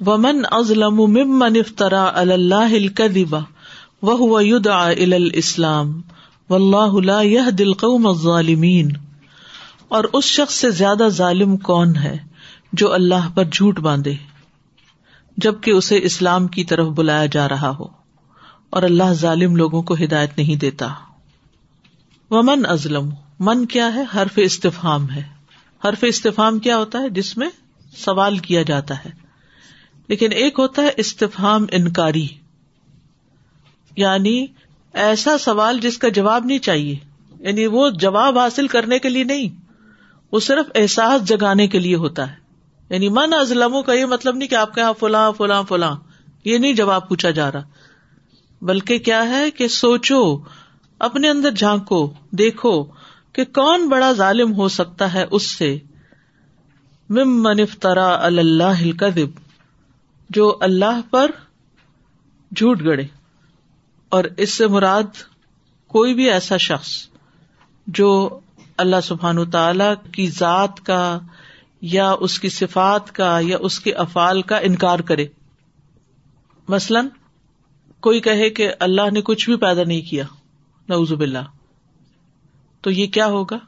ومن ازلم ممن افطرا اللہ الکذب وهو يدعى الى الاسلام واللہ لا يهدي القوم الظالمین اور اس شخص سے زیادہ ظالم کون ہے جو اللہ پر جھوٹ باندھے جبکہ اسے اسلام کی طرف بلایا جا رہا ہو اور اللہ ظالم لوگوں کو ہدایت نہیں دیتا ومن ازلم من کیا ہے؟ حرف استفام ہے۔ حرف استفام کیا ہوتا ہے؟ جس میں سوال کیا جاتا ہے۔ لیکن ایک ہوتا ہے استفام انکاری۔ یعنی ایسا سوال جس کا جواب نہیں چاہیے۔ یعنی وہ جواب حاصل کرنے کے لیے نہیں۔ وہ صرف احساس جگانے کے لیے ہوتا ہے۔ یعنی من ازلم کا یہ مطلب نہیں کہ آپ کے یہاں فلاں فلاں فلاں۔ یہ نہیں جواب پوچھا جا رہا۔ بلکہ کیا ہے کہ سوچو، اپنے اندر جھانکو، دیکھو کہ کون بڑا ظالم ہو سکتا ہے اس سے۔ مم منفترا اللہ الکذب۔ جو اللہ پر جھوٹ گڑے اور اس سے مراد کوئی بھی ایسا شخص جو اللہ سبحان تعالی کی ذات کا یا اس کی صفات کا یا اس کے افعال کا انکار کرے۔ مثلاً کوئی کہے کہ اللہ نے کچھ بھی پیدا نہیں کیا نوزب اللہ تو یہ کیا ہوگا؟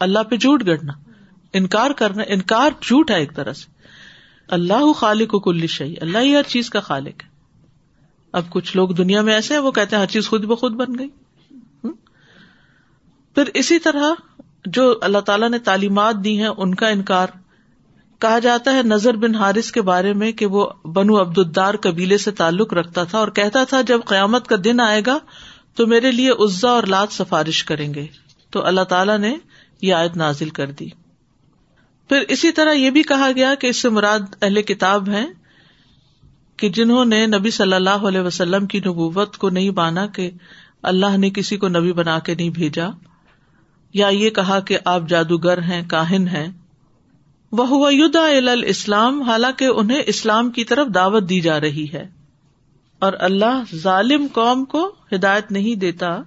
اللہ پہ جھوٹ گڑنا، انکار کرنا، انکار جھوٹ ہے ایک طرح سے۔ اللہ خالق کو کل شہی اللہ ہی ہر چیز کا خالق ہے۔ اب کچھ لوگ دنیا میں ایسے ہیں، وہ کہتے ہیں ہر چیز خود بخود بن گئی۔ پھر اسی طرح جو اللہ تعالیٰ نے تعلیمات دی ہیں، ان کا انکار۔ کہا جاتا ہے نظر بن حارث کے بارے میں کہ وہ بنو عبد الدار قبیلے سے تعلق رکھتا تھا اور کہتا تھا جب قیامت کا دن آئے گا تو میرے لیے عزا اور لات سفارش کریں گے۔ تو اللہ تعالیٰ نے یہ آیت نازل کر دی۔ پھر اسی طرح یہ بھی کہا گیا کہ اس سے مراد اہل کتاب ہے کہ جنہوں نے نبی صلی اللہ علیہ وسلم کی نبوت کو نہیں مانا کہ اللہ نے کسی کو نبی بنا کے نہیں بھیجا، یا یہ کہا کہ آپ جادوگر ہیں، کاہن ہیں۔ وہ اسلام حالانکہ انہیں اسلام کی طرف دعوت دی جا رہی ہے۔ اور اللہ ظالم قوم کو ہدایت نہیں دیتا۔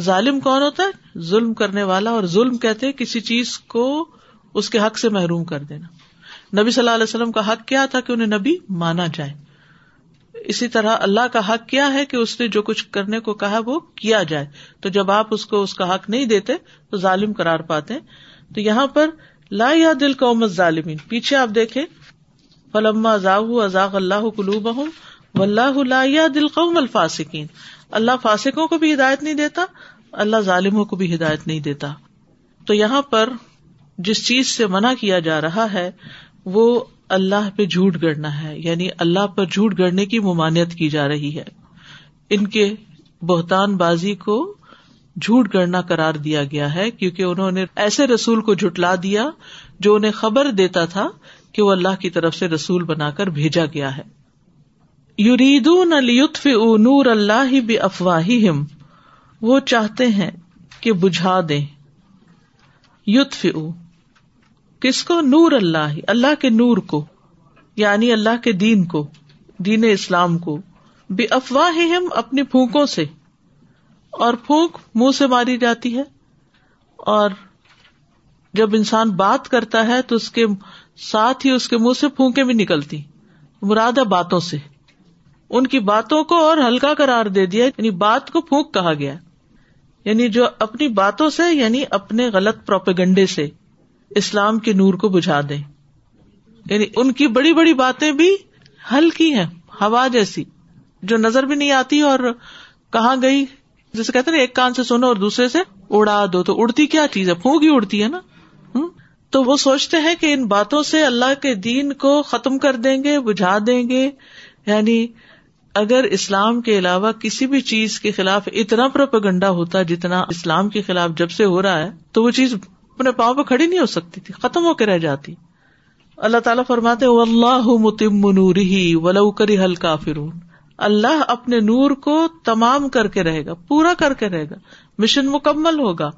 ظالم کون ہوتا ہے؟ ظلم کرنے والا، اور ظلم کہتے کسی چیز کو اس کے حق سے محروم کر دینا۔ نبی صلی اللہ علیہ وسلم کا حق کیا تھا کہ انہیں نبی مانا جائے؟ اسی طرح اللہ کا حق کیا ہے کہ اس نے جو کچھ کرنے کو کہا وہ کیا جائے؟ تو جب آپ اس کو اس کا حق نہیں دیتے تو ظالم قرار پاتے تو یہاں پر لا یا دل قوم ظالمین پیچھے آپ دیکھے فلما ازاغ اللہ قلوب ہوں و اللہ لا دل قوم الفاسکین اللہ فاسکوں کو بھی ہدایت نہیں دیتا، اللہ ظالموں کو بھی ہدایت نہیں دیتا۔ تو یہاں پر جس چیز سے منع کیا جا رہا ہے، وہ اللہ پہ جھوٹ گڑنا ہے یعنی اللہ پر جھوٹ گڑنے کی ممانعت کی جا رہی ہے۔ ان کے بہتان بازی کو جھوٹ گڑنا کرار دیا گیا ہے، کیونکہ انہوں نے ایسے رسول کو جھٹلا دیا جو انہیں خبر دیتا تھا کہ وہ اللہ کی طرف سے رسول بنا کر بھیجا گیا ہے۔ یوریدون الف نور اللہ بھی افواہ وہ چاہتے ہیں کہ بجھا دیں۔ یوتف کس کو؟ نور اللہ اللہ کے نور کو یعنی اللہ کے دین کو، دین اسلام کو بے افواہ ہم اپنی پھونکوں سے۔ اور پھونک منہ سے ماری جاتی ہے۔ اور جب انسان بات کرتا ہے تو اس کے ساتھ ہی اس کے منہ سے پھونکے بھی نکلتی۔ مراد ہے باتوں سے۔ ان کی باتوں کو اور ہلکا کرار دے دیا یعنی بات کو پھونک کہا گیا۔ یعنی جو اپنی باتوں سے یعنی اپنے غلط پروپیگنڈے سے۔ اسلام کے نور کو بجھا دیں۔ یعنی ان کی بڑی بڑی باتیں بھی ہلکی ہیں، ہوا جیسی، جو نظر بھی نہیں آتی اور کہاں گئی۔ جیسے کہتے نا، ایک کان سے سنو اور دوسرے سے اڑا دو۔ تو اڑتی کیا چیز ہے؟ پھونک ہی اڑتی ہے نا۔ تو وہ سوچتے ہیں کہ ان باتوں سے اللہ کے دین کو ختم کر دیں گے، بجھا دیں گے۔ یعنی اگر اسلام کے علاوہ کسی بھی چیز کے خلاف اتنا پروپگنڈا ہوتا جتنا اسلام کے خلاف جب سے ہو رہا ہے، تو وہ چیز اپنے پاؤں پہ کھڑی نہیں ہو سکتی تھی، ختم ہو کے رہ جاتی۔ اللہ تعالیٰ فرماتے اللہ متم نور ہی ولو کری حل کافرون اللہ اپنے نور کو تمام کر کے رہے گا، پورا کر کے رہے گا۔ مشن مکمل ہوگا۔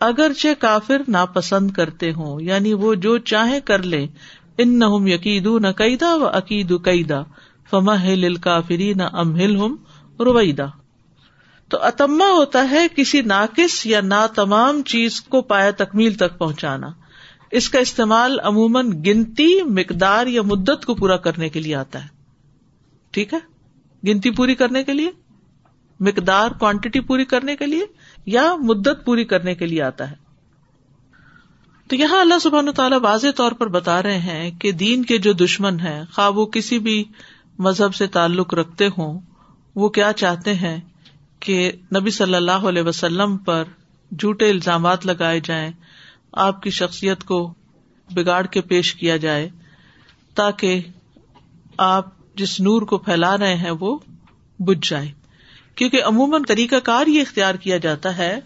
اگرچہ کافر ناپسند کرتے ہوں یعنی وہ جو چاہے کر لے ان نہ یقید نہ قیدا و عقید قیدا فما ہل کافری نہ امہل ہم رویدا تو اتما ہوتا ہے کسی ناقص یا نا تمام چیز کو پایا تکمیل تک پہنچانا۔ اس کا استعمال عموماً گنتی، مقدار یا مدت کو پورا کرنے کے لیے آتا ہے۔ ٹھیک ہے؟ گنتی پوری کرنے کے لیے؟ مقدار کوانٹٹی پوری کرنے کے لیے؟ یا مدت پوری کرنے کے لیے آتا ہے؟ تو یہاں اللہ سبحان تعالیٰ واضح طور پر بتا رہے ہیں کہ دین کے جو دشمن ہیں، خواہ وہ کسی بھی مذہب سے تعلق رکھتے ہوں، وہ کیا چاہتے ہیں؟ کہ نبی صلی اللہ علیہ وسلم پر جھوٹے الزامات لگائے جائیں، آپ کی شخصیت کو بگاڑ کے پیش کیا جائے، تاکہ آپ جس نور کو پھیلا رہے ہیں وہ بج جائے۔ کیونکہ عموماً طریقہ کار یہ اختیار کیا جاتا ہے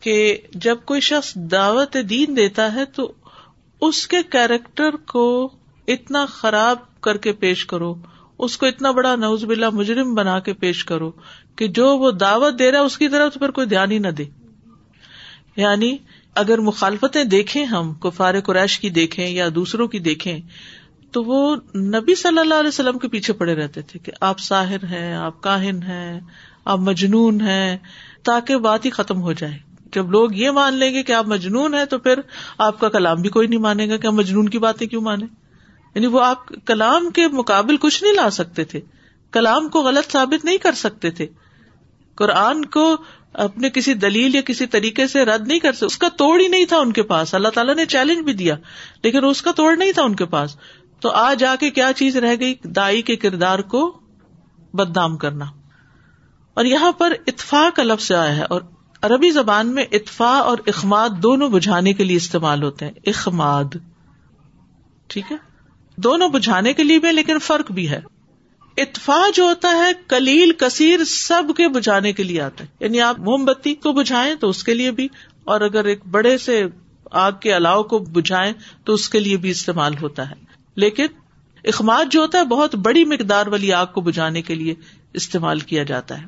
کہ جب کوئی شخص دعوت دین دیتا ہے تو اس کے کیریکٹر کو اتنا خراب کر کے پیش کرو اس کو اتنا بڑا نوز بلا مجرم بنا کے پیش کرو کہ جو وہ دعوت دے رہا ہے، اس کی طرف تو پھر کوئی دھیان ہی نہ دے۔ یعنی اگر مخالفتیں دیکھیں ہم، کفار قریش کی دیکھیں یا دوسروں کی دیکھیں، تو وہ نبی صلی اللہ علیہ وسلم کے پیچھے پڑے رہتے تھے کہ آپ ساحر ہیں، آپ کاہن ہیں، آپ مجنون ہیں، تاکہ بات ہی ختم ہو جائے۔ جب لوگ یہ مان لیں گے کہ آپ مجنون ہیں، تو پھر آپ کا کلام بھی کوئی نہیں مانے گا کہ ہم مجنون کی باتیں کیوں مانے یعنی وہ آپ کلام کے مقابل کچھ نہیں لا سکتے تھے۔ کلام کو غلط ثابت نہیں کر سکتے تھے۔ قرآن کو اپنے کسی دلیل یا کسی طریقے سے رد نہیں کر سکتے۔ اس کا توڑ ہی نہیں تھا ان کے پاس۔ اللہ تعالیٰ نے چیلنج بھی دیا، لیکن اس کا توڑ نہیں تھا ان کے پاس۔ تو آج آ کے کیا چیز رہ گئی؟ دائی کے کردار کو بدنام کرنا۔ اور یہاں پر اتفاق کا لفظ آیا ہے، اور عربی زبان میں اتفا اور اخماد دونوں بجھانے کے لیے استعمال ہوتے ہیں۔ اخماد۔ ٹھیک ہے؟ دونوں بجھانے کے لیے بھی لیکن فرق بھی ہے۔ اتفا جو ہوتا ہے کلیل کثیر سب کے بجھانے کے لیے آتا ہے۔ یعنی آپ موم بتی کو بجھائیں تو اس کے لیے بھی، اور اگر ایک بڑے سے آگ کے الاؤ کو بجھائیں تو اس کے لیے بھی استعمال ہوتا ہے۔ لیکن اخماد جو ہوتا ہے، بہت بڑی مقدار والی آگ کو بجھانے کے لیے استعمال کیا جاتا ہے۔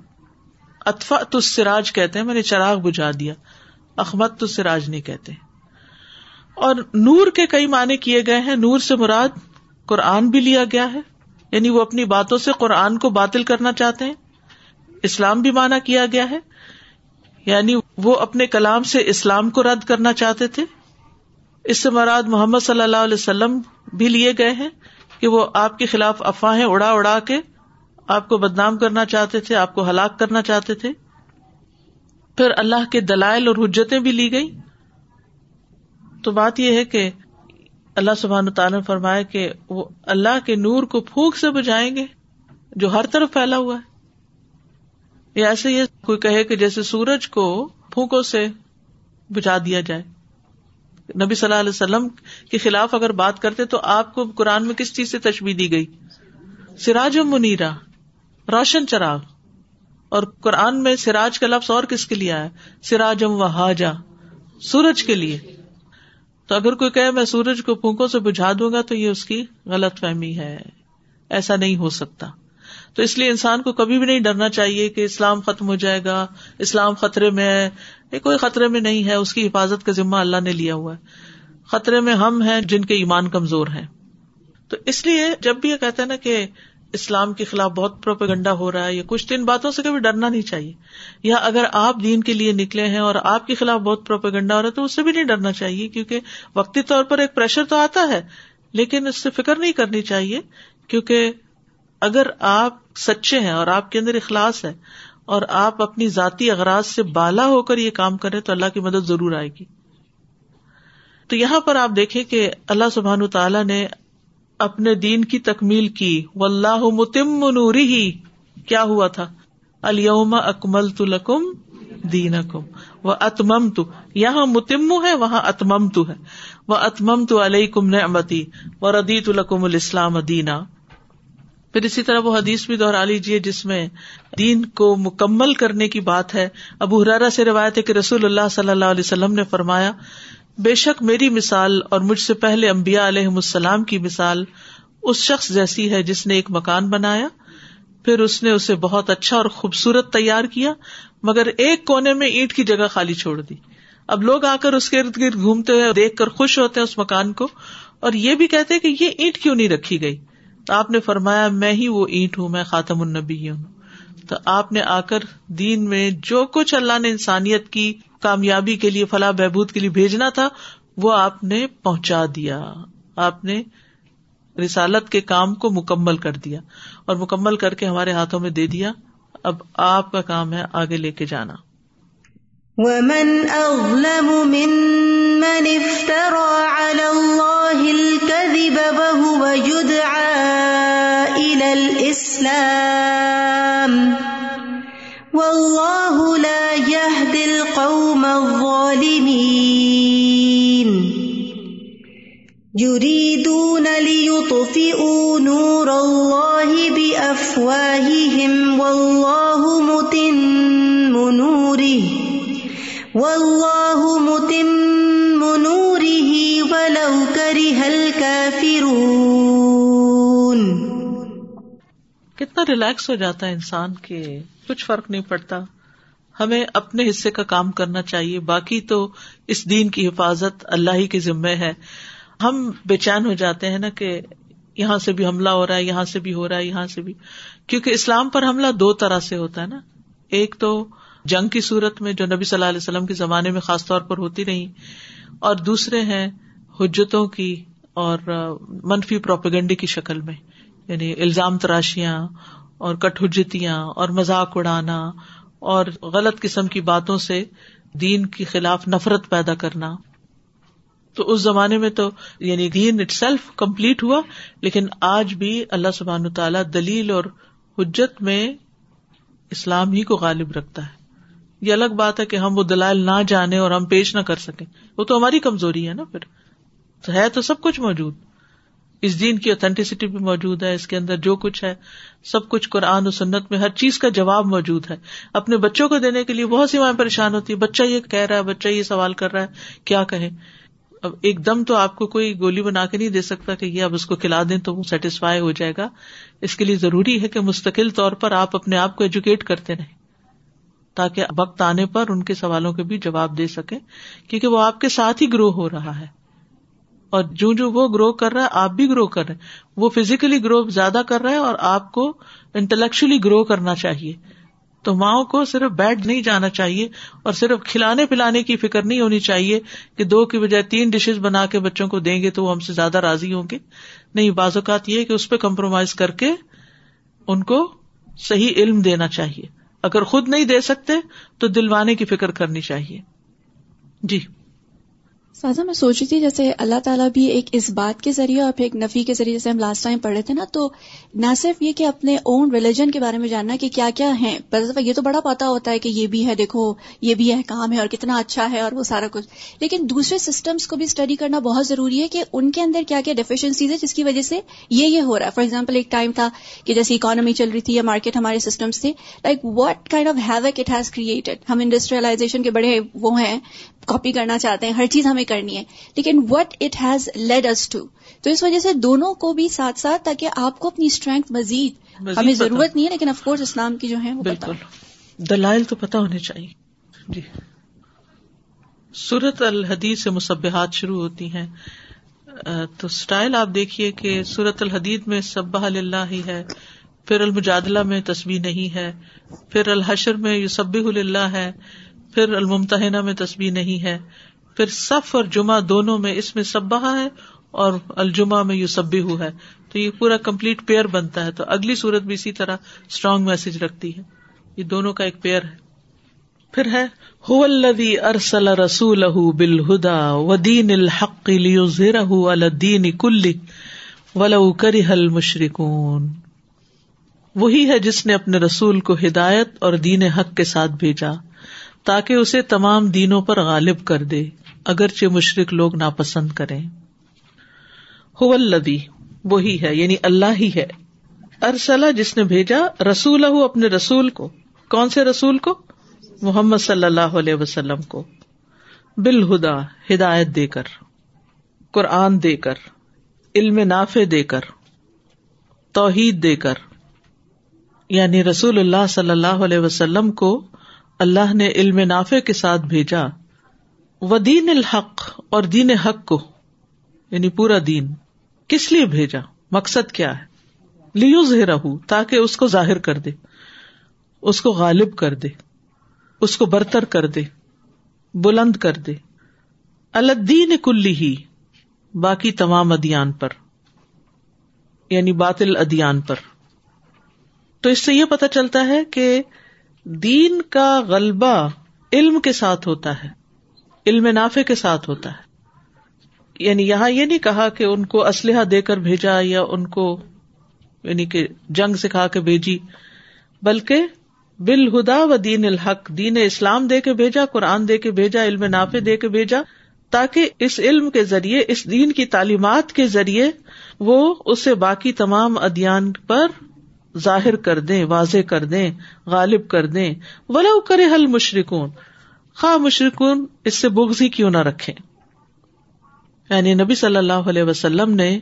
اطفا تو سراج کہتے ہیں، میں نے چراغ بجھا دیا۔ احمد تو سراج نہیں کہتے۔ اور نور کے کئی معنی کیے گئے ہیں۔ نور سے مراد قرآن بھی لیا گیا ہے؟ یعنی وہ اپنی باتوں سے قرآن کو باطل کرنا چاہتے ہیں؟ اسلام بھی مانا کیا گیا ہے؟ یعنی وہ اپنے کلام سے اسلام کو رد کرنا چاہتے تھے؟ اس سے مراد محمد صلی اللہ علیہ وسلم بھی لیے گئے ہیں کہ وہ آپ کے خلاف افواہیں اڑا اڑا کے آپ کو بدنام کرنا چاہتے تھے، آپ کو ہلاک کرنا چاہتے تھے۔ پھر اللہ کے دلائل اور حجتیں بھی لی گئی۔ تو بات یہ ہے کہ اللہ سبحان تعالیٰ نے فرمایا کہ وہ اللہ کے نور کو پھونک سے بجائیں گے جو ہر طرف پھیلا ہوا ہے۔ یا ایسے یہ کوئی کہے کہ جیسے سورج کو پھونکوں سے بجا دیا جائے۔ نبی صلی اللہ علیہ وسلم کے خلاف اگر بات کرتے تو آپ کو قرآن میں کس چیز سے تشبیح دی گئی؟ سراج منیرا روشن چراغ۔ اور قرآن میں سراج کا لفظ اور کس کے لیے آیا؟ سراجم و حاجا سورج کے لیے۔ تو اگر کوئی کہ میں سورج کو پھونکوں سے بجھا دوں گا تو یہ اس کی غلط فہمی ہے۔ ایسا نہیں ہو سکتا۔ تو اس لیے انسان کو کبھی بھی نہیں ڈرنا چاہیے کہ اسلام ختم ہو جائے گا، اسلام خطرے میں ہے۔ یہ کوئی خطرے میں نہیں ہے، اس کی حفاظت کا ذمہ اللہ نے لیا ہوا ہے۔ خطرے میں ہم ہیں جن کے ایمان کمزور ہیں۔ تو اس لیے جب بھی یہ کہتے ہیں نا کہ اسلام کے خلاف بہت پروپیگنڈا ہو رہا ہے یا کچھ تین باتوں سے کبھی ڈرنا نہیں چاہیے، یا اگر آپ دین کے لیے نکلے ہیں اور آپ کے خلاف بہت پروپیگنڈا ہو رہا ہے تو اس سے بھی نہیں ڈرنا چاہیے، کیونکہ وقتی طور پر ایک پریشر تو آتا ہے، لیکن اس سے فکر نہیں کرنی چاہیے، کیونکہ اگر آپ سچے ہیں اور آپ کے اندر اخلاص ہے اور آپ اپنی ذاتی اغراض سے بالا ہو کر یہ کام کریں تو اللہ کی مدد ضرور آئے گی۔ تو یہاں پر آپ دیکھیں کہ اللہ سبحان تعالیٰ نے اپنے دین کی تکمیل کی۔ و اللہ متم نوری ہی کیا ہوا تھا؟ الوم اکمل تو لکم دین اکم و اتمم تو یہاں متم ہے، وہاں اتمم تو ہے۔ وہ اتمم تو علیہ کم نے امتی و ردیت الکم الاسلام دینا۔ پھر اسی طرح وہ حدیث بھی دوہرا لیجیے جس میں دین کو مکمل کرنے کی بات ہے۔ ابو حرارا سے روایت ہے کہ رسول اللہ صلی اللہ علیہ وسلم نے فرمایا بے شک میری مثال اور مجھ سے پہلے امبیا علیہ السلام کی مثال اس شخص جیسی ہے جس نے ایک مکان بنایا، پھر اس نے اسے بہت اچھا اور خوبصورت تیار کیا، مگر ایک کونے میں اینٹ کی جگہ خالی چھوڑ دی۔ اب لوگ آ کر اس کے ارد گرد گھومتے ہوئے دیکھ کر خوش ہوتے ہیں اس مکان کو، اور یہ بھی کہتے کہ یہ اینٹ کیوں نہیں رکھی گئی؟ تو آپ نے فرمایا، میں ہی وہ اینٹ ہوں، میں خاتم النبی ہوں۔ تو آپ نے آ کر دین میں جو کچھ اللہ نے انسانیت کی کامیابی کے لیے فلاح بہبود کے لیے بھیجنا تھا، وہ آپ نے پہنچا دیا۔ آپ نے رسالت کے کام کو مکمل کر دیا اور مکمل کر کے ہمارے ہاتھوں میں دے دیا۔ اب آپ کا کام ہے آگے لے کے جانا۔ ومن اظلم ممن افترى على الله الكذب وهو يدعى الى الاسلام يريدون ليطفئوا نور الله بافواههم والله متم نوره کتنا ریلیکس ہو جاتا ہے انسان کے کچھ فرق نہیں پڑتا۔ ہمیں اپنے حصے کا کام کرنا چاہیے، باقی تو اس دین کی حفاظت اللہ ہی کے ذمے ہے۔ ہم بے چین ہو جاتے ہیں نا کہ یہاں سے بھی حملہ ہو رہا ہے، یہاں سے بھی ہو رہا ہے، یہاں سے بھی۔ کیونکہ اسلام پر حملہ دو طرح سے ہوتا ہے نا۔ ایک تو جنگ کی صورت میں جو نبی صلی اللہ علیہ وسلم کے زمانے میں خاص طور پر ہوتی رہی، اور دوسرے ہیں حجتوں کی اور منفی پروپیگنڈی کی شکل میں یعنی الزام تراشیاں اور کٹ حجتیاں اور مذاق اڑانا اور غلط قسم کی باتوں سے دین کے خلاف نفرت پیدا کرنا۔ تو اس زمانے میں تو یعنی دین اٹ سیلف کمپلیٹ ہوا، لیکن آج بھی اللہ سبحان تعالیٰ دلیل اور حجت میں اسلام ہی کو غالب رکھتا ہے۔ یہ الگ بات ہے کہ ہم وہ دلائل نہ جانے اور ہم پیش نہ کر سکیں۔ وہ تو ہماری کمزوری ہے نا پھر۔ تو ہے تو سب کچھ موجود۔ اس دین کی اوتھینٹسٹی بھی موجود ہے، اس کے اندر جو کچھ ہے، سب کچھ قرآن و سنت میں ہر چیز کا جواب موجود ہے۔ اپنے بچوں کو دینے کے لیے بہت سی مائیں پریشان ہوتی ہے بچہ یہ کہہ رہا ہے، بچہ یہ سوال کر رہا ہے، کیا کہے اب ایک دم تو آپ کو کوئی گولی بنا کے نہیں دے سکتا کہ یہ اب اس کو کھلا دیں تو وہ سیٹسفائی ہو جائے گا۔ اس کے لیے ضروری ہے کہ مستقل طور پر آپ اپنے آپ کو ایجوکیٹ کرتے رہیں تاکہ وقت آنے پر ان کے سوالوں کے بھی جواب دے سکے کیونکہ وہ آپ کے ساتھ ہی گرو ہو رہا ہے۔ اور جو جو وہ گرو کر رہا ہے، آپ بھی گرو کر رہے وہ فزیکلی گرو زیادہ کر رہا ہے اور آپ کو انٹلیکچلی گرو کرنا چاہیے۔ تو ماؤں کو صرف بیٹھ نہیں جانا چاہیے اور صرف کھلانے پلانے کی فکر نہیں ہونی چاہیے کہ دو کی بجائے تین ڈشز بنا کے بچوں کو دیں گے تو وہ ہم سے زیادہ راضی ہوں گے۔ نہیں، بعض اوقات یہ کہ اس پہ کمپرومائز کر کے ان کو صحیح علم دینا چاہیے۔ اگر خود نہیں دے سکتے تو دلوانے کی فکر کرنی چاہیے۔ جی۔ سازا، میں سوچ رہی تھی، جیسے اللہ تعالیٰ بھی ایک اس بات کے ذریعے اور ایک نفی کے ذریعے جیسے ہم لاسٹ ٹائم پڑھے تھے نا، تو نہ صرف یہ کہ اپنے اون ریلیجن کے بارے میں جاننا کہ کیا کیا ہے یہ تو بڑا پتا ہوتا ہے کہ یہ بھی ہے، دیکھو، یہ بھی ہے، کام ہے اور کتنا اچھا ہے اور وہ سارا کچھ۔ لیکن دوسرے سسٹمس کو بھی اسٹڈی کرنا بہت ضروری ہے کہ ان کے اندر کیا کیا ڈیفیشنسیز ہے جس کی وجہ سے یہ یہ ہو رہا ہے۔ فار ایگزامپل ایک ٹائم تھا کہ جیسے اکانومی چل رہی تھی یا مارکیٹ ہمارے سسٹمس تھے like what kind of havoc it has created ہم انڈسٹریلائزیشن کے بڑے وہ ہیں کاپی کرنا چاہتے ہیں ہر چیز ہمیں کرنی ہے۔ لیکن what it has led us to تو اس وجہ سے دونوں کو بھی ساتھ ساتھ تاکہ آپ کو اپنی اسٹرینتھ مزید ہمیں ضرورت نہیں ہے لیکن افکوس اسلام کی جو ہے بالکل۔ دلائل تو پتا ہونے چاہیے۔ جی۔ سورت الحدید سے مصبحات شروع ہوتی ہیں۔ تو اسٹائل آپ دیکھیے کہ سورت الحدید میں سب اللہ ہی ہے پھر المجادلہ میں تصویر نہیں ہے پھر الحشر میں یو سب اللہ ہے۔ پھر الممتحنہ میں تصویر نہیں ہے۔ پھر صف اور جمعہ دونوں میں اس میں سب ہے اور الجمہ میں یو سب ہے۔ تو یہ پورا کمپلیٹ پیئر بنتا ہے۔ تو اگلی صورت بھی اسی طرح اسٹرانگ میسج رکھتی ہے۔ یہ دونوں کا ایک پیئر ہے۔ پھر ہے ارسل رسول بالہدا ودین الحق الدین کل ولو کرل مشرقون وہی ہے جس نے اپنے رسول کو ہدایت اور دین حق کے ساتھ بھیجا۔ تاکہ اسے تمام دینوں پر غالب کر دے، اگرچہ مشرق لوگ ناپسند کریں۔ الدی وہی ہے یعنی اللہ ہی ہے۔ ارسلا جس نے بھیجا رسول اپنے رسول کو۔ کون سے رسول کو؟ محمد صلی اللہ علیہ وسلم کو۔ بالہدا، ہدایت دے کر۔ قرآن دے کر۔ علم نافع دے کر۔ توحید دے کر۔ یعنی رسول اللہ صلی اللہ علیہ وسلم کو اللہ نے علم نافع کے ساتھ بھیجا۔ و دین الحق اور دین حق کو یعنی پورا دین، کس لیے بھیجا؟ مقصد کیا ہے؟ لیو رہ تاکہ اس کو ظاہر کر دے، اس کو غالب کر دے، اس کو برتر کر دے، بلند کر دے۔ الدین کلی ہی باقی تمام ادیان پر یعنی باطل ادیان پر۔ تو اس سے یہ پتا چلتا ہے کہ دین کا غلبہ علم کے ساتھ ہوتا ہے، علم نافع کے ساتھ ہوتا ہے۔ یعنی یہاں یہ نہیں کہا کہ ان کو اسلحہ دے کر بھیجا یا ان کو یعنی کہ جنگ سکھا کے بھیجی، بلکہ بالہدا و دین الحق، دین اسلام دے کے بھیجا، قرآن دے کے بھیجا، علم نافع دے کے بھیجا، تاکہ اس علم کے ذریعے، اس دین کی تعلیمات کے ذریعے وہ اسے باقی تمام ادیان پر ظاہر کر دیں، واضح کر دیں، غالب کر دیں۔ ولو کرے حل مشرقون خواہ مشرقن اس سے بغضی کیوں نہ رکھے یعنی نبی صلی اللہ علیہ وسلم نے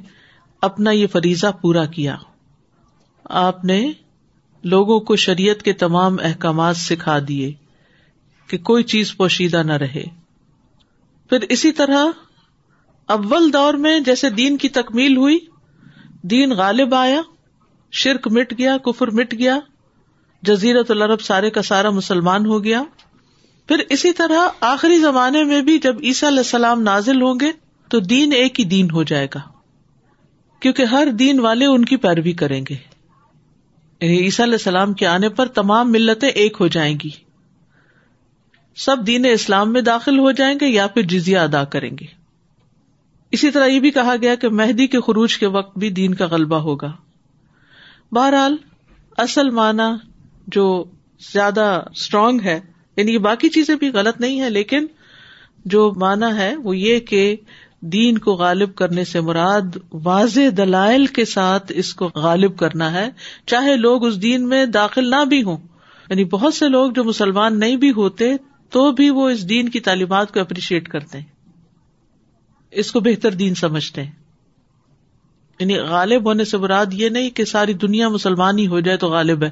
اپنا یہ فریضہ پورا کیا۔ آپ نے لوگوں کو شریعت کے تمام احکامات سکھا دیے کہ کوئی چیز پوشیدہ نہ رہے۔ پھر اسی طرح اول دور میں جیسے دین کی تکمیل ہوئی، دین غالب آیا۔ شرک مٹ گیا، کفر مٹ گیا، جزیرت العرب سارے کا سارا مسلمان ہو گیا۔ پھر اسی طرح آخری زمانے میں بھی جب عیسیٰ علیہ السلام نازل ہوں گے تو دین ایک ہی دین ہو جائے گا۔ کیونکہ ہر دین والے ان کی پیروی کریں گے۔ یعنی عیسیٰ علیہ السلام کے آنے پر تمام ملتیں ایک ہو جائیں گی۔ سب دین اسلام میں داخل ہو جائیں گے یا پھر جزیا ادا کریں گے۔ اسی طرح یہ بھی کہا گیا کہ مہدی کے خروج کے وقت بھی دین کا غلبہ ہوگا۔ بہرحال اصل معنی جو زیادہ اسٹرانگ ہے یعنی یہ باقی چیزیں بھی غلط نہیں ہے لیکن جو مانا ہے وہ یہ کہ دین کو غالب کرنے سے مراد واضح دلائل کے ساتھ اس کو غالب کرنا ہے، چاہے لوگ اس دین میں داخل نہ بھی ہوں۔ یعنی بہت سے لوگ جو مسلمان نہیں بھی ہوتے تو بھی وہ اس دین کی تعلیمات کو اپریشیٹ کرتے ہیں۔ اس کو بہتر دین سمجھتے ہیں۔ یعنی غالب ہونے سے مراد یہ نہیں کہ ساری دنیا مسلمان ہی ہو جائے تو غالب ہے۔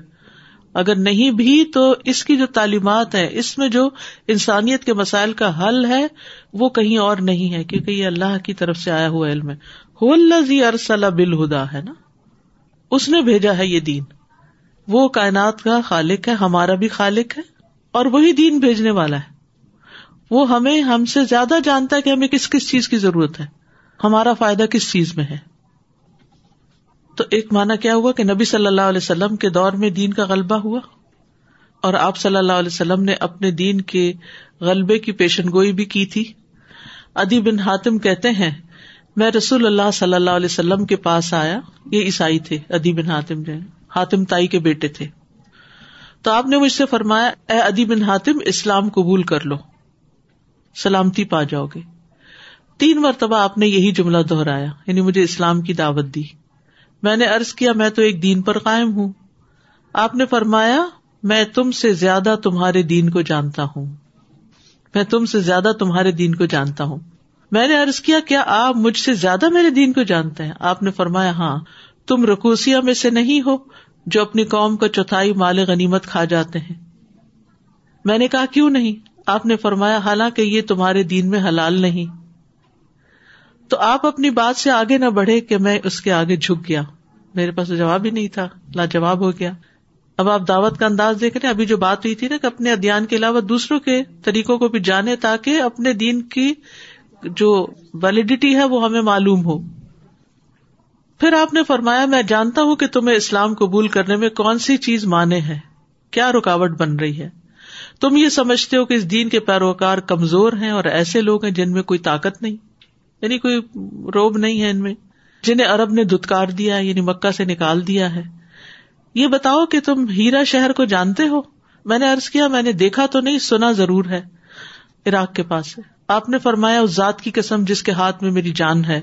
اگر نہیں بھی تو اس کی جو تعلیمات ہے اس میں جو انسانیت کے مسائل کا حل ہے، وہ کہیں اور نہیں ہے، کیونکہ یہ اللہ کی طرف سے آیا ہوا علم ہے۔ ارسلہ بالہدا، ہے نا؟ اس نے بھیجا ہے یہ دین۔ وہ کائنات کا خالق ہے، ہمارا بھی خالق ہے، اور وہی دین بھیجنے والا ہے۔ وہ ہمیں، ہم سے زیادہ جانتا ہے کہ ہمیں کس کس چیز کی ضرورت ہے۔ ہمارا فائدہ کس چیز میں ہے۔ تو ایک مانا کیا ہوا کہ نبی صلی اللہ علیہ وسلم کے دور میں دین کا غلبہ ہوا؟ اور آپ صلی اللہ علیہ وسلم نے اپنے دین کے غلبے کی پیشن گوئی بھی کی تھی؟ ادی بن حاتم کہتے ہیں، میں رسول اللہ صلی اللہ علیہ وسلم کے پاس آیا، یہ عیسائی تھے ادی بن حاتم جو حاتم تائی کے بیٹے تھے۔ تو آپ نے مجھ سے فرمایا، اے ادی بن حاتم، اسلام قبول کر لو، سلامتی پا جاؤ گے۔ تین مرتبہ آپ نے یہی جملہ دہرایا یعنی مجھے اسلام کی دعوت دی۔ میں نے ارض کیا، میں تو ایک دین پر قائم ہوں۔ آپ نے فرمایا، میں تم سے زیادہ تمہارے دین کو جانتا ہوں۔ میں تم سے زیادہ تمہارے دین کو جانتا ہوں۔ میں نے ارض کیا کیا آپ مجھ سے زیادہ میرے دین کو جانتے ہیں؟ آپ نے فرمایا ہاں۔ تم رکوسیا میں سے نہیں ہو، جو اپنی قوم کا چوتھائی مال غنیمت کھا جاتے ہیں۔ میں نے کہا، کیوں نہیں؟ آپ نے فرمایا، حالانکہ یہ تمہارے دین میں حلال نہیں۔ تو آپ اپنی بات سے آگے نہ بڑھے کہ میں اس کے آگے جھک گیا۔ میرے پاس جواب ہی نہیں تھا، لاجواب ہو گیا۔ اب آپ دعوت کا انداز دیکھ رہے ابھی جو بات ہوئی تھی نا کہ اپنے ادھیان کے علاوہ دوسروں کے طریقوں کو بھی جانے تاکہ اپنے دین کی جو ویلڈیٹی ہے وہ ہمیں معلوم ہو۔ پھر آپ نے فرمایا، میں جانتا ہوں کہ تمہیں اسلام قبول کرنے میں کون سی چیز مانے ہے؟ کیا رکاوٹ بن رہی ہے؟ تم یہ سمجھتے ہو کہ اس دین کے پیروکار کمزور ہیں اور ایسے لوگ ہیں جن میں کوئی طاقت نہیں۔ یعنی کوئی روب نہیں ہے ان میں۔ جنہیں ارب نے دھتکار دیا یعنی مکہ سے نکال دیا ہے۔ یہ بتاؤ کہ تم ہیرا شہر کو جانتے ہو؟ میں نے ارض کیا، میں نے دیکھا تو نہیں، سنا ضرور ہے۔ عراق کے پاس سے آپ نے فرمایا، اس ذات کی قسم جس کے ہاتھ میں میری جان ہے۔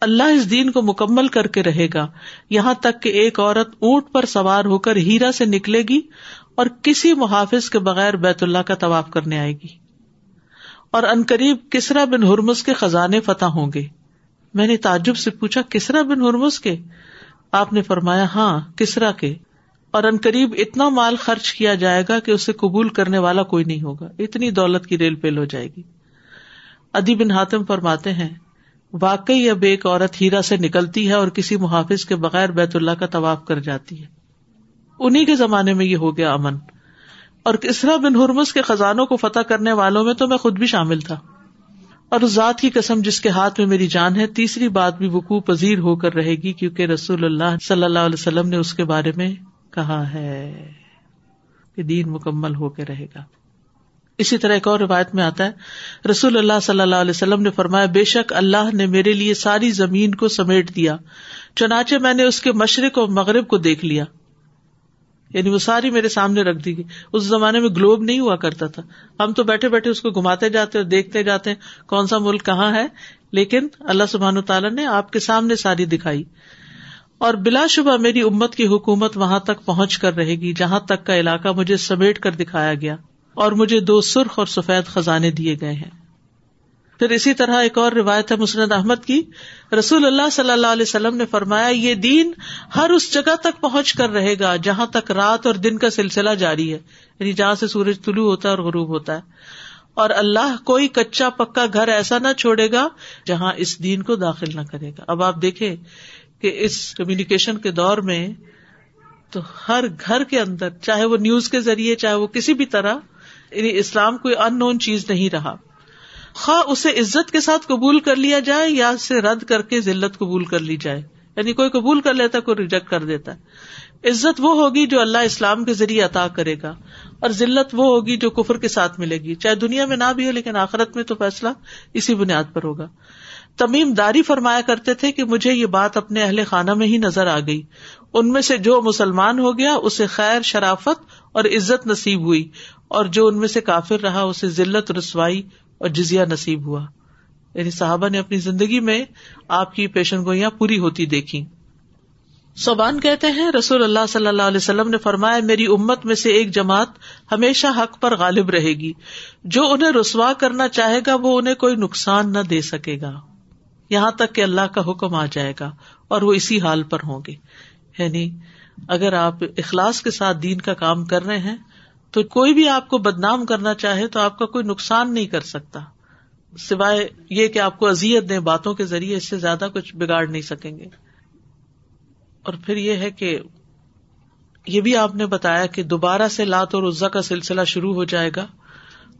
اللہ اس دین کو مکمل کر کے رہے گا۔ یہاں تک کہ ایک عورت اونٹ پر سوار ہو کر ہیرا سے نکلے گی اور کسی محافظ کے بغیر بیت اللہ کا طواف کرنے آئے گی۔ اور عنقریب کسرا بن ہرمس کے خزانے فتح ہوں گے۔ میں نے تعجب سے پوچھا، کسرا بن ہرمس کے؟ آپ نے فرمایا ہاں کسرا کے۔ اور ان قریب اتنا مال خرچ کیا جائے گا کہ اسے قبول کرنے والا کوئی نہیں ہوگا۔ اتنی دولت کی ریل پیل ہو جائے گی۔ ادی بن حاتم فرماتے ہیں، واقعی اب ایک عورت ہیرا سے نکلتی ہے اور کسی محافظ کے بغیر بیت اللہ کا طواف کر جاتی ہے۔ انہیں کے زمانے میں یہ ہو گیا امن۔ اور کسرا بن ہرمس کے خزانوں کو فتح کرنے والوں میں تو میں خود بھی شامل تھا۔ اور اس ذات کی قسم جس کے ہاتھ میں میری جان ہے، تیسری بات بھی وقوع پذیر ہو کر رہے گی کیونکہ رسول اللہ صلی اللہ علیہ وسلم نے اس کے بارے میں کہا ہے کہ دین مکمل ہو کے رہے گا۔ اسی طرح ایک اور روایت میں آتا ہے، رسول اللہ صلی اللہ علیہ وسلم نے فرمایا، بے شک اللہ نے میرے لیے ساری زمین کو سمیٹ دیا، چنانچہ میں نے اس کے مشرق اور مغرب کو دیکھ لیا۔ یعنی وہ ساری میرے سامنے رکھ دی گئی۔ اس زمانے میں گلوب نہیں ہوا کرتا تھا۔ ہم تو بیٹھے بیٹھے اس کو گھماتے جاتے اور دیکھتے جاتے ہیں کون سا ملک کہاں ہے۔ لیکن اللہ سبحان تعالیٰ نے آپ کے سامنے ساری دکھائی۔ اور بلا شبہ میری امت کی حکومت وہاں تک پہنچ کر رہے گی، جہاں تک کا علاقہ مجھے سمیٹ کر دکھایا گیا۔ اور مجھے دو سرخ اور سفید خزانے دیے گئے ہیں۔ پھر اسی طرح ایک اور روایت ہے مسند احمد کی۔ رسول اللہ صلی اللہ علیہ وسلم نے فرمایا، یہ دین ہر اس جگہ تک پہنچ کر رہے گا جہاں تک رات اور دن کا سلسلہ جاری ہے۔ یعنی جہاں سے سورج طلوع ہوتا ہے اور غروب ہوتا ہے۔ اور اللہ کوئی کچا پکا گھر ایسا نہ چھوڑے گا جہاں اس دین کو داخل نہ کرے گا۔ اب آپ دیکھیں کہ اس کمیونیکیشن کے دور میں تو ہر گھر کے اندر، چاہے وہ نیوز کے ذریعے، چاہے وہ کسی بھی طرح یعنی اسلام کوئی ان نون چیز نہیں رہا۔ خواہ اسے عزت کے ساتھ قبول کر لیا جائے یا اسے رد کر کے ذلت قبول کر لی جائے۔ یعنی کوئی قبول کر لیتا کوئی ریجیکٹ کر دیتا ہے۔ عزت وہ ہوگی جو اللہ اسلام کے ذریعے عطا کرے گا، اور ذلت وہ ہوگی جو کفر کے ساتھ ملے گی۔ چاہے دنیا میں نہ بھی ہو، لیکن آخرت میں تو فیصلہ اسی بنیاد پر ہوگا۔ تمیم داری فرمایا کرتے تھے کہ مجھے یہ بات اپنے اہل خانہ میں ہی نظر آ گئی۔ ان میں سے جو مسلمان ہو گیا، اسے خیر، شرافت اور عزت نصیب ہوئی، اور جو ان میں سے کافر رہا، اسے ذلت، رسوائی اور جزیا نصیب ہوا۔ یعنی صحابہ نے اپنی زندگی میں آپ کی پیشن گوئیاں پوری ہوتی دیکھی صوبان کہتے ہیں، رسول اللہ صلی اللہ علیہ وسلم نے فرمایا، میری امت میں سے ایک جماعت ہمیشہ حق پر غالب رہے گی۔ جو انہیں رسوا کرنا چاہے گا، وہ انہیں کوئی نقصان نہ دے سکے گا۔ یہاں تک کہ اللہ کا حکم آ جائے گا اور وہ اسی حال پر ہوں گے۔ یعنی اگر آپ اخلاص کے ساتھ دین کا کام کر رہے ہیں تو کوئی بھی آپ کو بدنام کرنا چاہے تو آپ کا کوئی نقصان نہیں کر سکتا۔ سوائے یہ کہ آپ کو ازیت دیں باتوں کے ذریعے، اس سے زیادہ کچھ بگاڑ نہیں سکیں گے۔ اور پھر یہ ہے کہ یہ بھی آپ نے بتایا کہ دوبارہ سے لات اور عزا کا سلسلہ شروع ہو جائے گا۔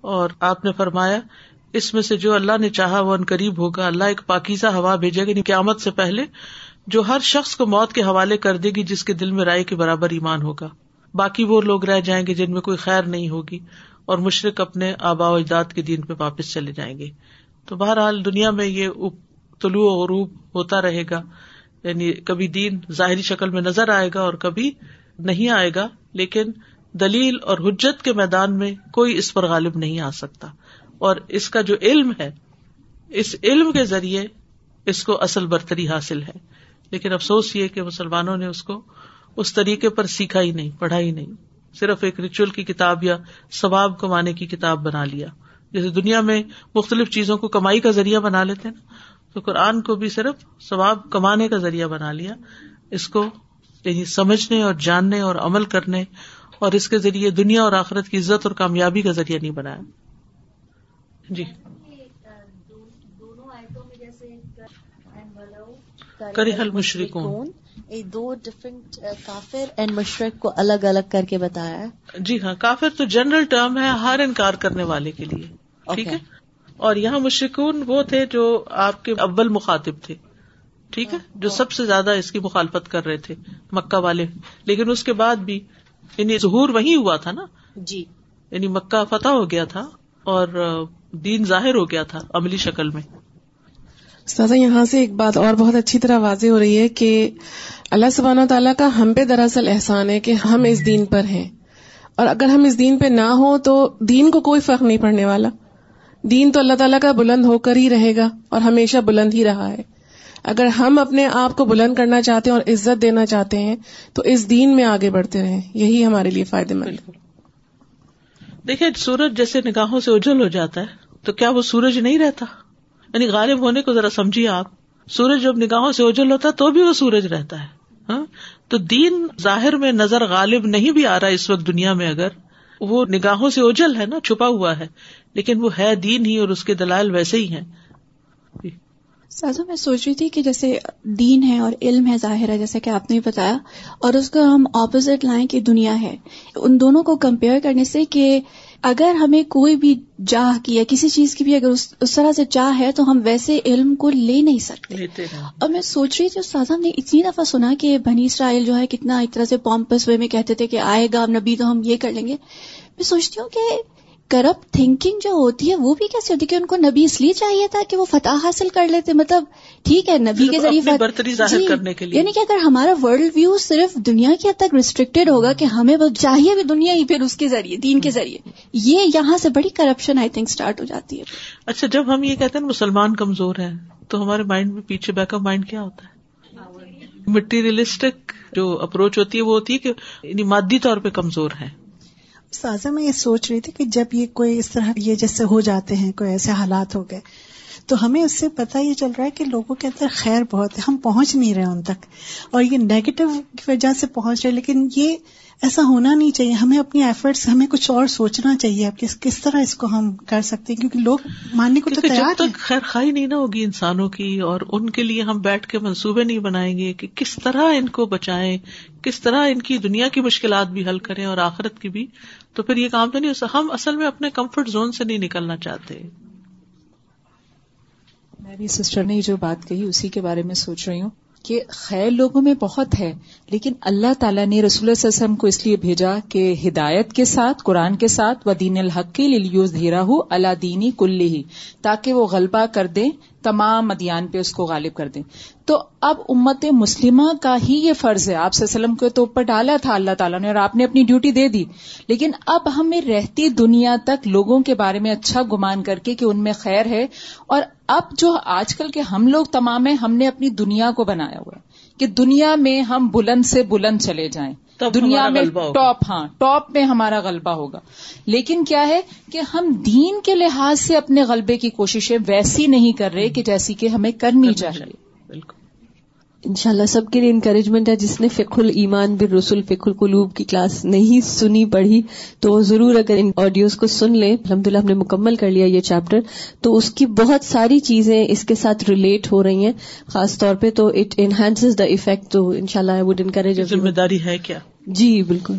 اور آپ نے فرمایا، اس میں سے جو اللہ نے چاہا وہ ان قریب ہوگا۔ اللہ ایک پاکیزہ ہوا بھیجے گی یعنی قیامت سے پہلے جو ہر شخص کو موت کے حوالے کر دے گی، جس کے دل میں رائے کے برابر ایمان ہوگا۔ باقی وہ لوگ رہ جائیں گے جن میں کوئی خیر نہیں ہوگی اور مشرق اپنے آبا و اجداد کے دین پہ واپس چلے جائیں گے۔ تو بہرحال دنیا میں یہ طلوع و غروب ہوتا رہے گا۔ یعنی کبھی دین ظاہری شکل میں نظر آئے گا اور کبھی نہیں آئے گا، لیکن دلیل اور حجت کے میدان میں کوئی اس پر غالب نہیں آ سکتا۔ اور اس کا جو علم ہے، اس علم کے ذریعے اس کو اصل برتری حاصل ہے۔ لیکن افسوس یہ کہ مسلمانوں نے اس کو اس طریقے پر سیکھا ہی نہیں پڑھا ہی نہیں۔ صرف ایک ریچول کی کتاب یا ثواب کمانے کی کتاب بنا لیا۔ جیسے دنیا میں مختلف چیزوں کو کمائی کا ذریعہ بنا لیتے نا تو قرآن کو بھی صرف ثواب کمانے کا ذریعہ بنا لیا۔ اس کو یعنی سمجھنے اور جاننے اور عمل کرنے اور اس کے ذریعے دنیا اور آخرت کی عزت اور کامیابی کا ذریعہ نہیں بنایا۔ جی۔ کری حل مشرق دو ڈفرینٹ کافر اینڈ مشرق کو الگ الگ کر کے بتایا جی ہاں کافر تو جنرل ٹرم ہے ہر انکار کرنے والے کے لیے ٹھیک ہے؟ اور یہاں مشرقون وہ تھے جو آپ کے اول مخاطب تھے ٹھیک ہے؟ جو سب سے زیادہ اس کی مخالفت کر رہے تھے مکہ والے۔ لیکن اس کے بعد بھی یعنی ظہور وہی ہوا تھا نا؟ جی۔ یعنی مکہ فتح ہو گیا تھا اور دین ظاہر ہو گیا تھا عملی شکل میں۔ سازا یہاں سے ایک بات اور بہت اچھی طرح واضح ہو رہی ہے کہ اللہ سبحان و تعالیٰ کا ہم پہ دراصل احسان ہے کہ ہم اس دین پر ہیں۔ اور اگر ہم اس دین پہ نہ ہو تو دین کو کوئی فرق نہیں پڑنے والا۔ دین تو اللہ تعالیٰ کا بلند ہو کر ہی رہے گا اور ہمیشہ بلند ہی رہا ہے۔ اگر ہم اپنے آپ کو بلند کرنا چاہتے ہیں اور عزت دینا چاہتے ہیں تو اس دین میں آگے بڑھتے رہیں۔ یہی ہمارے لیے فائدے مند۔ دیکھیں، سورج جیسے نگاہوں سے اجل ہو جاتا ہے تو کیا وہ سورج نہیں رہتا؟ یعنی غالب ہونے کو ذرا سمجھیے آپ۔ سورج جب نگاہوں سے اجل ہوتا ہے تو بھی وہ سورج رہتا ہے۔ ہاں؟ تو دین ظاہر میں نظر غالب نہیں بھی آ رہا اس وقت دنیا میں اگر۔ وہ نگاہوں سے اجل ہے نا، چھپا ہوا ہے۔ لیکن وہ ہے دین ہی اور اس کے دلائل ویسے ہی ہیں۔ جی۔ سازو، میں سوچ رہی تھی کہ جیسے دین ہے اور علم ہے، ظاہر ہے، جیسے کہ آپ نے بتایا۔ اور اس کا ہم اپوزٹ لائیں کہ دنیا ہے۔ ان دونوں کو کمپیئر کرنے سے کہ اگر ہمیں کوئی بھی جاہ کی یا کسی چیز کی بھی اگر اس اس طرح سے چاہ ہے تو ہم ویسے علم کو لے نہیں سکتے۔ لیتے اور میں سوچ رہی تھی استاذ ہم نے اتنی دفعہ سنا کہ بنی اسرائیل جو ہے کتنا ایک طرح سے پومپس وے میں کہتے تھے کہ آئے گا نبی تو ہم یہ کر لیں گے۔ میں سوچتی ہوں کہ کرپٹ تھنکنگ جو ہوتی ہے وہ بھی کیسے ہوتی ہے کہ ان کو نبی اس لیے چاہیے تھا کہ وہ فتح حاصل کر لیتے مطلب ٹھیک ہے نبی کے ذریعے برتری ظاہر کرنے کے لیے۔ یعنی کہ اگر ہمارا ورلڈ ویو صرف دنیا کی حد تک ریسٹرکٹیڈ ہوگا کہ ہمیں بس چاہیے بھی دنیا ہی پھر اس کے ذریعے دین کے ذریعے۔ یہ یہاں سے بڑی کرپشن آئی تھنک اسٹارٹ ہو جاتی ہے۔ اچھا جب ہم یہ کہتے ہیں مسلمان کمزور ہیں تو ہمارے مائنڈ میں پیچھے بیک اپ مائنڈ کیا ہوتا ہے؟ مٹیریلسٹک جو اپروچ ہوتی ہے وہ ہوتی ہے کہ یعنی مادی طور پہ کمزور ہیں۔ سازہ میں یہ سوچ رہی تھی کہ جب یہ کوئی اس طرح یہ جیسے ہو جاتے ہیں، کوئی ایسے حالات ہو گئے، تو ہمیں اس سے پتہ یہ چل رہا ہے کہ لوگوں کے اندر خیر بہت ہے، ہم پہنچ نہیں رہے ان تک، اور یہ نیگیٹو کی وجہ سے پہنچ رہے لیکن یہ ایسا ہونا نہیں چاہیے۔ ہمیں اپنی ایفرٹس ہمیں کچھ اور سوچنا چاہیے۔ اب کس کس طرح اس کو ہم کر سکتے ہیں؟ کیونکہ لوگ ماننے کو تو تیار تک خیر خائی نہیں نہ ہوگی انسانوں کی اور ان کے لیے ہم بیٹھ کے منصوبے نہیں بنائیں گے کہ کس طرح ان کو بچائیں کس طرح ان کی دنیا کی مشکلات بھی حل کریں اور آخرت کی بھی تو پھر یہ کام تو نہیں ہو سکتا۔ ہم اصل میں اپنے کمفرٹ زون سے نہیں نکلنا چاہتے۔ میں بھی سسٹر نے جو بات کہی اسی کے بارے میں سوچ رہی ہوں۔ کہ خیر لوگوں میں بہت ہے، لیکن اللہ تعالیٰ نے رسول صلی اللہ علیہ وسلم کو اس لیے بھیجا کہ ہدایت کے ساتھ، قرآن کے ساتھ و دین الحق کے لیے دھیرا ہو اللہ دینی کل ہی تاکہ وہ غلبہ کر دیں تمام مدیان پہ اس کو غالب کر دیں۔ تو اب امت مسلمہ کا ہی یہ فرض ہے۔ آپ وسلم کو تو اوپر ڈالا تھا اللہ تعالیٰ نے اور آپ نے اپنی ڈیوٹی دے دی۔ لیکن اب ہمیں رہتی دنیا تک لوگوں کے بارے میں اچھا گمان کر کے کہ ان میں خیر ہے۔ اور اب جو آج کل کے ہم لوگ تمام ہیں، ہم نے اپنی دنیا کو بنایا ہوا ہے کہ دنیا میں ہم بلند سے بلند چلے جائیں۔ دنیا میں۔ ٹاپ ہاں ٹاپ میں ہمارا غلبہ ہوگا۔ لیکن کیا ہے کہ ہم دین کے لحاظ سے اپنے غلبے کی کوششیں ویسی نہیں کر رہے کہ جیسی کہ ہمیں کرنی چاہیے۔ بالکل۔ انشاءاللہ سب کے لیے انکریجمنٹ ہے جس نے فقہ الایمان بر رسول فقہ القلوب کی کلاس نہیں سنی پڑھی تو وہ ضرور اگر ان آڈیوز کو سن لیں۔ الحمدللہ ہم نے مکمل کر لیا یہ چیپٹر تو اس کی بہت ساری چیزیں اس کے ساتھ ریلیٹ ہو رہی ہیں۔ خاص طور پہ تو اٹ انہانسز دا افیکٹ تو انشاءاللہ آئی وڈ انکریج ذمہ داری ہے کیا؟ جی بالکل۔